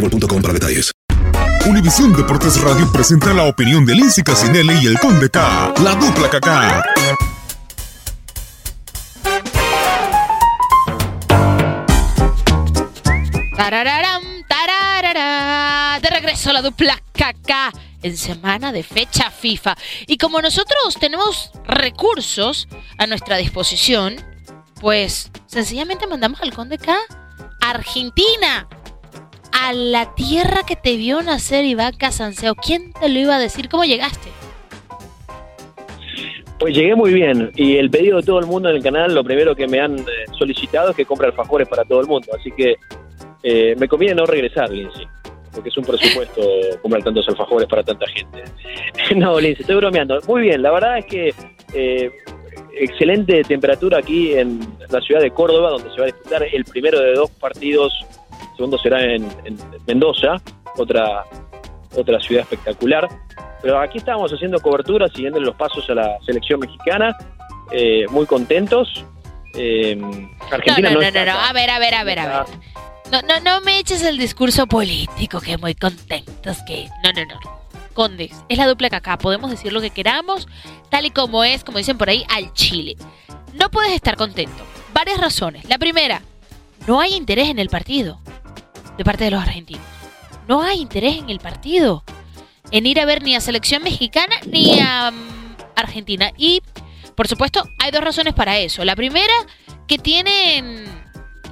boostmobile.com para detalles. Univisión Deportes Radio presenta la opinión de Lindsay Casinelli y el Conde K, la dupla KK. Tarararam, tararara. De regreso la dupla KK en semana de fecha FIFA. Y como nosotros tenemos recursos a nuestra disposición, pues sencillamente mandamos al Conde K a Argentina. A la tierra que te vio nacer Iván Casanseo. ¿Quién te lo iba a decir? ¿Cómo llegaste? Pues llegué muy bien y el pedido de todo el mundo en el canal, lo primero que me han eh, solicitado es que compre alfajores para todo el mundo, así que eh, me conviene no regresar, Lindsay, porque es un presupuesto comprar tantos alfajores para tanta gente. no, Lindsay, estoy bromeando. Muy bien, la verdad es que eh, excelente temperatura aquí en la ciudad de Córdoba, donde se va a disputar el primero de dos partidos, segundo será en, en Mendoza, otra, otra ciudad espectacular. Pero aquí estábamos haciendo cobertura, siguiendo los pasos a la selección mexicana, eh, muy contentos. Eh, Argentina no, no, no, no, no. acá. A ver, a ver, a ver, a ver. No, no, no me eches el discurso político, que muy contentos, que... No, no, no. Condes, es la dupla KK, podemos decir lo que queramos, tal y como es, como dicen por ahí, al Chile. No puedes estar contento. Varias razones. La primera, no hay interés en el partido de parte de los argentinos. No hay interés en el partido. En ir a ver ni a selección mexicana ni a mm, Argentina. Y, por supuesto, hay dos razones para eso. La primera, que tienen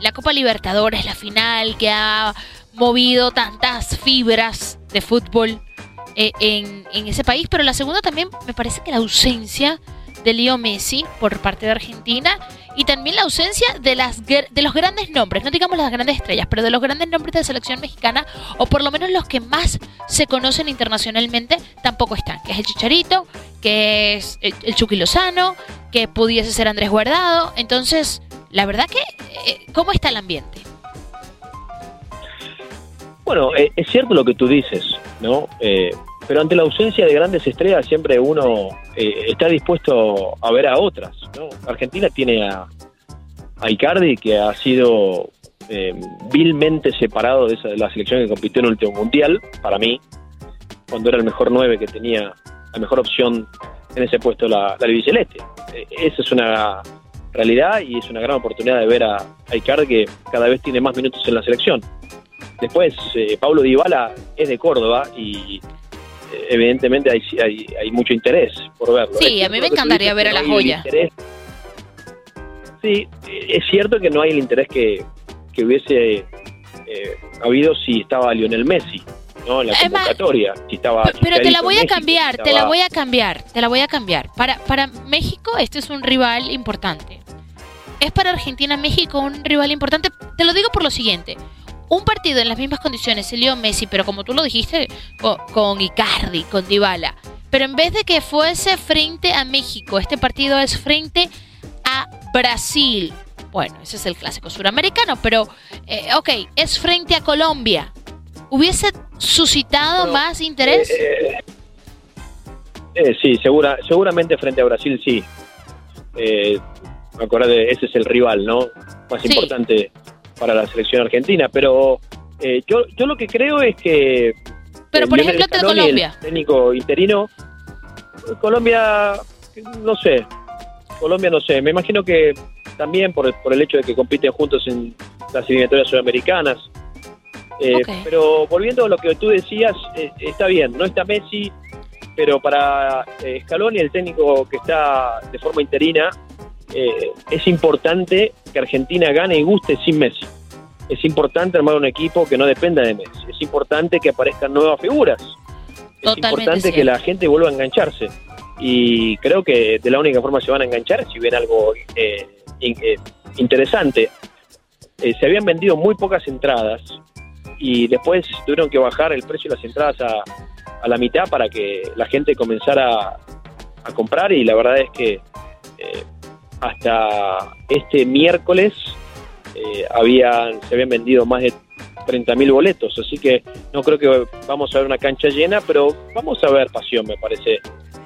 la Copa Libertadores, la final, que ha movido tantas fibras de fútbol eh, en, en ese país. Pero la segunda también me parece que la ausencia de Leo Messi por parte de Argentina y también la ausencia de, las, de los grandes nombres, no digamos las grandes estrellas, pero de los grandes nombres de selección mexicana, o por lo menos los que más se conocen internacionalmente, tampoco están. Que es el Chicharito, que es el, el Chucky Lozano, que pudiese ser Andrés Guardado. Entonces, la verdad que, eh, ¿cómo está el ambiente? Bueno, eh, es cierto lo que tú dices, ¿no? Eh, pero ante la ausencia de grandes estrellas siempre uno eh, está dispuesto a ver a otras, ¿no? Argentina tiene a, a Icardi que ha sido eh, vilmente separado de, esa, de la selección que compitió en el último mundial, para mí, cuando era el mejor 9 que tenía la mejor opción en ese puesto la, la albiceleste. Eh, esa es una realidad y es una gran oportunidad de ver a, a Icardi que cada vez tiene más minutos en la selección. Después, Pablo Dybala es de Córdoba y evidentemente hay, hay, hay mucho interés por verlo. Sí, a mí me encantaría ver a la no joya. interés. Sí, eh, es cierto que no hay el interés que, que hubiese eh, habido si estaba Lionel Messi, ¿no? En la convocatoria, si estaba Pero te la voy a México, cambiar, si te la voy a cambiar, te la voy a cambiar. Para, para México este es un rival importante. Es para Argentina México un rival importante. Te lo digo por lo siguiente. Un partido en las mismas condiciones, Leo Messi, pero como tú lo dijiste, con, con Icardi, con Dybala. Pero en vez de que fuese frente a México, este partido es frente a Brasil. Bueno, ese es el clásico suramericano, pero eh, ok, es frente a Colombia. ¿Hubiese suscitado Bueno, más interés? Eh, eh, sí, segura, seguramente frente a Brasil sí. Eh, acordate, ese es el rival, ¿no? Más Sí. importante para la selección argentina. Pero eh, yo, yo lo que creo es que. Pero, eh, por ejemplo, ante Colombia. El técnico interino. Colombia, no sé. Colombia, no sé. Me imagino que también por, por el hecho de que compiten juntos en las eliminatorias sudamericanas. Eh. Pero volviendo a lo que tú decías, eh, está bien, no está Messi, pero para eh, Scaloni, el técnico que está de forma interina, eh, es importante que Argentina gane y guste sin Messi. Es importante armar un equipo que no dependa de Messi. Es importante que aparezcan nuevas figuras. Es importante que la gente vuelva a engancharse. Y creo que de la única forma se van a enganchar si ven algo eh, in- eh, interesante. Se habían vendido muy pocas entradas y después tuvieron que bajar el precio de las entradas a, a la mitad para que la gente comenzara a comprar y la verdad es que eh, hasta este miércoles eh, habían, se habían vendido más de 30.000 boletos, así que no creo que vamos a ver una cancha llena, pero vamos a ver pasión, me parece,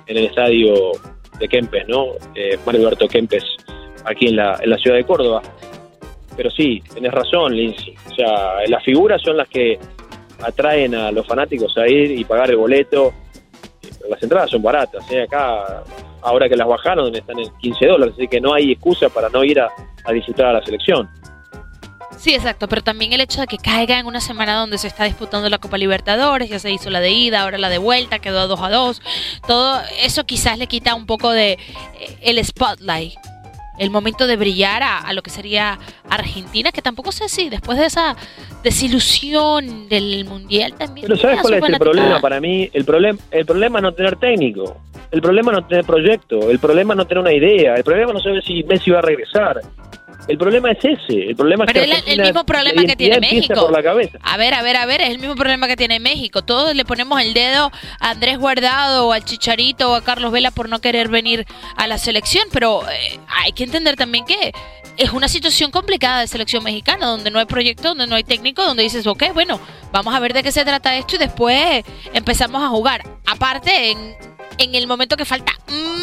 en el estadio de Kempes, ¿no? Eh, Mario Alberto Kempes, aquí en la, en la ciudad de Córdoba. Pero sí, tenés razón, Lindsay. O sea, las figuras son las que atraen a los fanáticos a ir y pagar el boleto. Las entradas son baratas, ¿eh? Acá, ahora que las bajaron, están en 15 dólares, así que no hay excusa para no ir a, a disfrutar a la selección. Sí, exacto, pero también el hecho de que caiga en una semana donde se está disputando la Copa Libertadores, ya se hizo la de ida, ahora la de vuelta, quedó a 2 a 2, todo eso quizás le quita un poco de eh, el spotlight, el momento de brillar a, a lo que sería Argentina, que tampoco sé si después de esa desilusión del Mundial también... Pero ¿sabes cuál es el problema para mí? El, problem, el problema es no tener técnico, el problema es no tener proyecto, el problema es no tener una idea, el problema no saber si Messi va a regresar. El problema es ese, el problema Pero es que el mismo problema que tiene México. por la cabeza. A ver, a ver, a ver, es el mismo problema que tiene México. Todos le ponemos el dedo a Andrés Guardado o al Chicharito o a Carlos Vela por no querer venir a la selección, pero eh, hay que entender también que es una situación complicada de selección mexicana, donde no hay proyecto, donde no hay técnico, donde dices, ok, bueno, vamos a ver de qué se trata esto y después empezamos a jugar. Aparte, en, en el momento que falta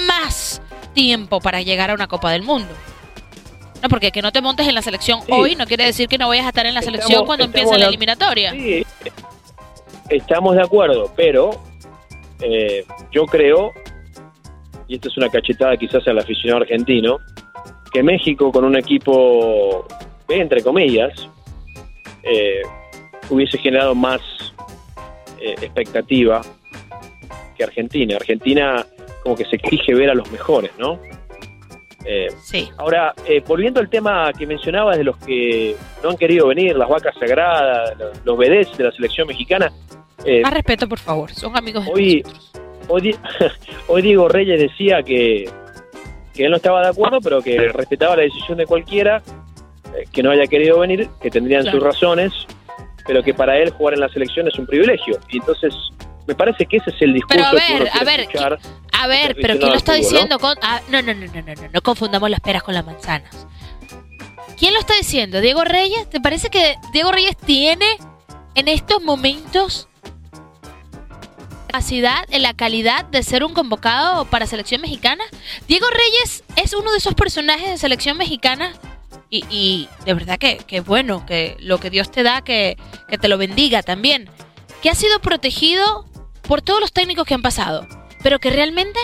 más tiempo para llegar a una Copa del Mundo. No, porque que no te montes en la selección Sí. hoy no quiere decir que no vayas a estar en la selección cuando empiece la eliminatoria. Sí, estamos de acuerdo, pero eh, yo creo, y esto es una cachetada quizás al aficionado argentino, que México con un equipo entre comillas, eh, hubiese generado más eh, expectativa que Argentina. Argentina como que se exige ver a los mejores, ¿no? Eh, Sí. Ahora, eh, volviendo al tema que mencionabas de los que no han querido venir, las vacas sagradas, los, vedettes de la selección mexicana, eh, Más respeto, por favor. Son amigos de hoy, nosotros. hoy, hoy Diego Reyes decía que, que él no estaba de acuerdo, pero que respetaba la decisión de cualquiera eh, que no haya querido venir, que tendrían Claro. sus razones, pero que para él jugar en la selección es un privilegio. Y entonces, me parece que ese es el discurso Pero a que uno ver, a ver, escuchar. A ver, pero ¿quién lo está diciendo? Con- ah, no, no, no, no, no, no, no confundamos las peras con las manzanas. ¿Quién lo está diciendo? ¿Diego Reyes? ¿Te parece que Diego Reyes tiene en estos momentos capacidad, en la calidad de ser un convocado para selección mexicana? Diego Reyes es uno de esos personajes de selección mexicana y, y de verdad que, que bueno, que lo que Dios te da, que, que te lo bendiga también. Que ha sido protegido por todos los técnicos que han pasado, pero que realmente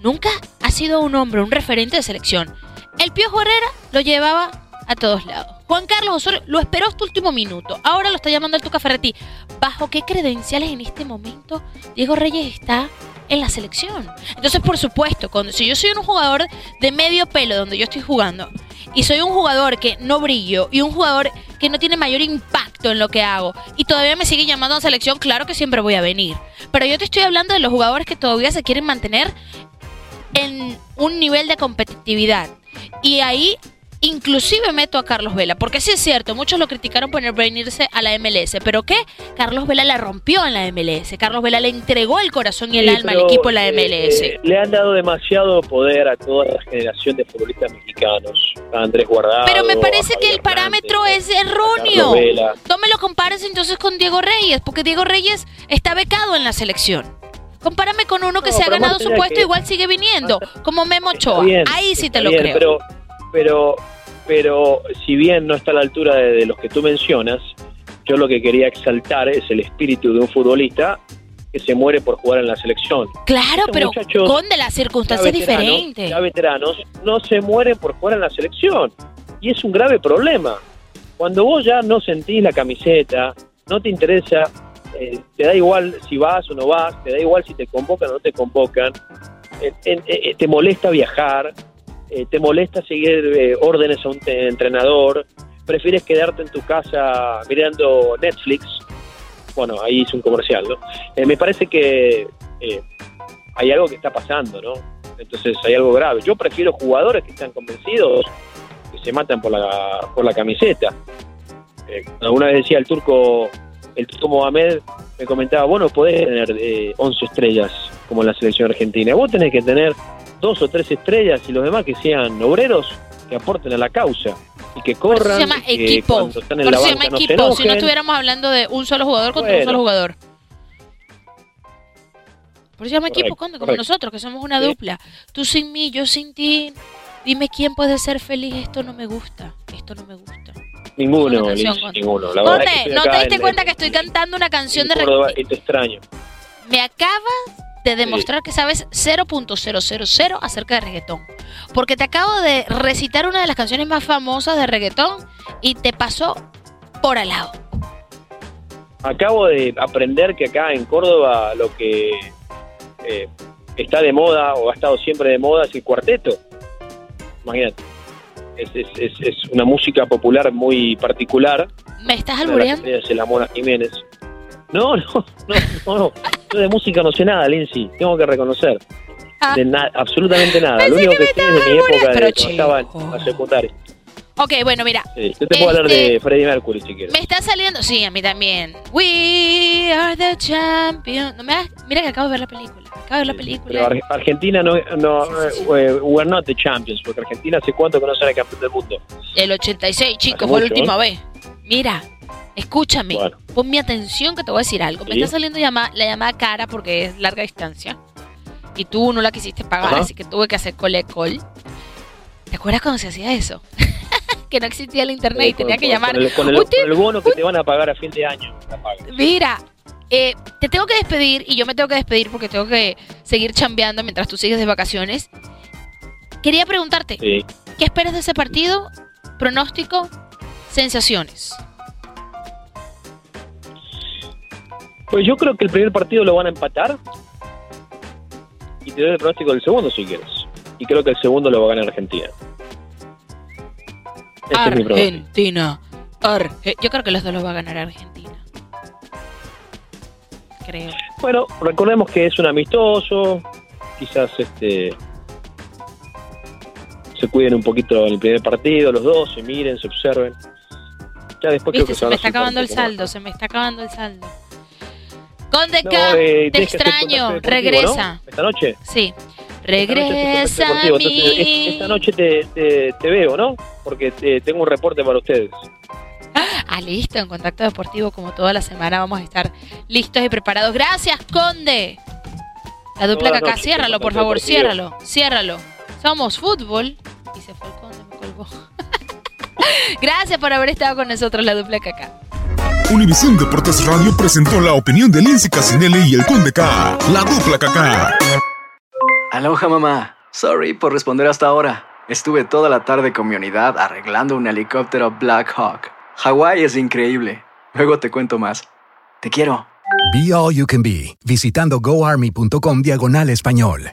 nunca ha sido un hombre, un referente de selección. El Piojo Herrera lo llevaba a todos lados. Juan Carlos Osorio lo esperó hasta último minuto. Ahora lo está llamando el Tuca Ferretti. ¿Bajo qué credenciales en este momento Diego Reyes está en la selección? Entonces, por supuesto, cuando, si yo soy un jugador de medio pelo donde yo estoy jugando y soy un jugador que no brillo y un jugador que no tiene mayor impacto en lo que hago y todavía me sigue llamando a selección, claro que siempre voy a venir. Pero yo te estoy hablando de los jugadores que todavía se quieren mantener en un nivel de competitividad. Y ahí inclusive meto a Carlos Vela, porque sí es cierto, muchos lo criticaron por venirse a la MLS, pero ¿qué? Carlos Vela la rompió en la MLS, Carlos Vela le entregó el corazón y el Sí, alma al equipo de la MLS. eh, le han dado demasiado poder a toda la generación de futbolistas mexicanos. A Andrés Guardado. Pero me parece que el parámetro es erróneo. No me lo compares entonces con Diego Reyes, porque Diego Reyes está becado en la selección. Compárame con uno que No, se ha ganado su puesto, que- igual sigue viniendo, como Memo Ochoa. bien, Ahí sí te lo bien, creo. Pero, pero, pero si bien no está a la altura de, de los que tú mencionas, yo lo que quería exaltar es el espíritu de un futbolista que se muere por jugar en la selección. claro, estos pero con de las circunstancias diferentes. ya veteranos no se mueren por jugar en la selección. Y es un grave problema. Cuando vos ya no sentís la camiseta, no te interesa, eh, te da igual si vas o no vas, te da igual si te convocan o no te convocan, eh, eh, eh, te molesta viajar, eh, te molesta seguir eh, órdenes a un entrenador, prefieres quedarte en tu casa mirando Netflix. Bueno, ahí hice un comercial, ¿no? Eh, me parece que eh, hay algo que está pasando, ¿no? Entonces hay algo grave. Yo prefiero jugadores que están convencidos, que se matan por la, por la camiseta. Eh, alguna vez decía el turco, el turco Mohamed, me comentaba, vos no podés tener eh, 11 estrellas como en la selección argentina. Vos tenés que tener dos o tres estrellas y los demás que sean obreros que aporten a la causa y que Por eso corran. se llama que equipo. cuando están en Por la eso se llama no se equipo. si no estuviéramos hablando de un solo jugador contra un Bueno. solo jugador. Por eso se llama equipo, Conde, como nosotros, que somos una Sí. dupla. Tú sin mí, yo sin ti. Dime quién puede ser feliz. Esto no me gusta. Esto no me gusta. Ninguno, canción, ninguno. La verdad es que ¿no te diste en- cuenta que estoy cantando una canción de Córdoba y te extraño. Me acabas de demostrar que sabes 0.000 acerca de reggaetón. Porque te acabo de recitar una de las canciones más famosas de reggaetón y te pasó por al lado. Acabo de aprender que acá en Córdoba lo que eh, está de moda o ha estado siempre de moda es el cuarteto. Imagínate. Es, es, es, es una música popular muy particular. ¿Me estás albureando? es la Mona Jiménez. No, no, no, no, no. Yo de música no sé nada, Lindsay. Tengo que reconocer. Ah. De nada, absolutamente nada. Pensé Lo único que que, sé es de mi época de cuando estaba en la secundaria. Ok, bueno, mira. Sí, Yo te puedo hablar Este- de Freddie Mercury si quieres. Me está saliendo. Sí, a mí también. We are the champions. No me hagas- Mira que acabo de ver la película. Acabo de ver la película. Ar- Argentina no, no eh, we're not the champions, porque Argentina hace cuánto que no será campeón del mundo. El 86, chico, Hace fue la última ¿eh? vez. Mira, escúchame. Bueno. Ponme atención que te voy a decir algo. Me Sí. está saliendo llama- la llamada cara porque es larga distancia. Y tú no la quisiste pagar, Ajá. así que tuve que hacer cole call. ¿Te acuerdas cuando se hacía eso? que no existía el internet y Con- tenía que con- llamar. Con el, con el- Usted- con el bono que te van a pagar a fin de año. Mira, eh, te tengo que despedir y yo me tengo que despedir porque tengo que seguir chambeando mientras tú sigues de vacaciones. Quería preguntarte, Sí. ¿qué esperas de ese partido? Pronóstico, sensaciones. Pues yo creo que el primer partido lo van a empatar. Y te doy el pronóstico del segundo si quieres. Y creo que el segundo lo va a ganar Argentina. Argentina. Arge- Yo creo que los dos los va a ganar Argentina. Creo. Bueno, recordemos que es un amistoso. Quizás este se cuiden un poquito en el primer partido, los dos, se miren, se observen. Ya después creo Viste, que se me está acabando el saldo, se me está acabando el saldo. Conde No, K, eh, te hacer extraño, regresa. ¿no? ¿Esta noche? Sí, Esta noche regresa a contacto deportivo. Entonces, es- mí. esta noche te, te- te veo, ¿no? Porque eh, tengo un reporte para ustedes. Ah, listo, en Contacto Deportivo, como toda la semana, vamos a estar listos y preparados. Gracias, Conde. La dupla Kaká, noches, ciérralo, por favor, Deportivo. ciérralo, ciérralo. Somos fútbol. Y se fue el. Gracias por haber estado con nosotros, la dupla Kaká. Univisión Deportes Radio presentó la opinión de Lindsay Casinelli y el Conde K. La dupla Kaká. Aloha mamá. Sorry por responder hasta ahora. Estuve toda la tarde con mi unidad arreglando un helicóptero Black Hawk. Hawái es increíble. Luego te cuento más. Te quiero. Be All You Can Be, visitando goarmy.com diagonal español.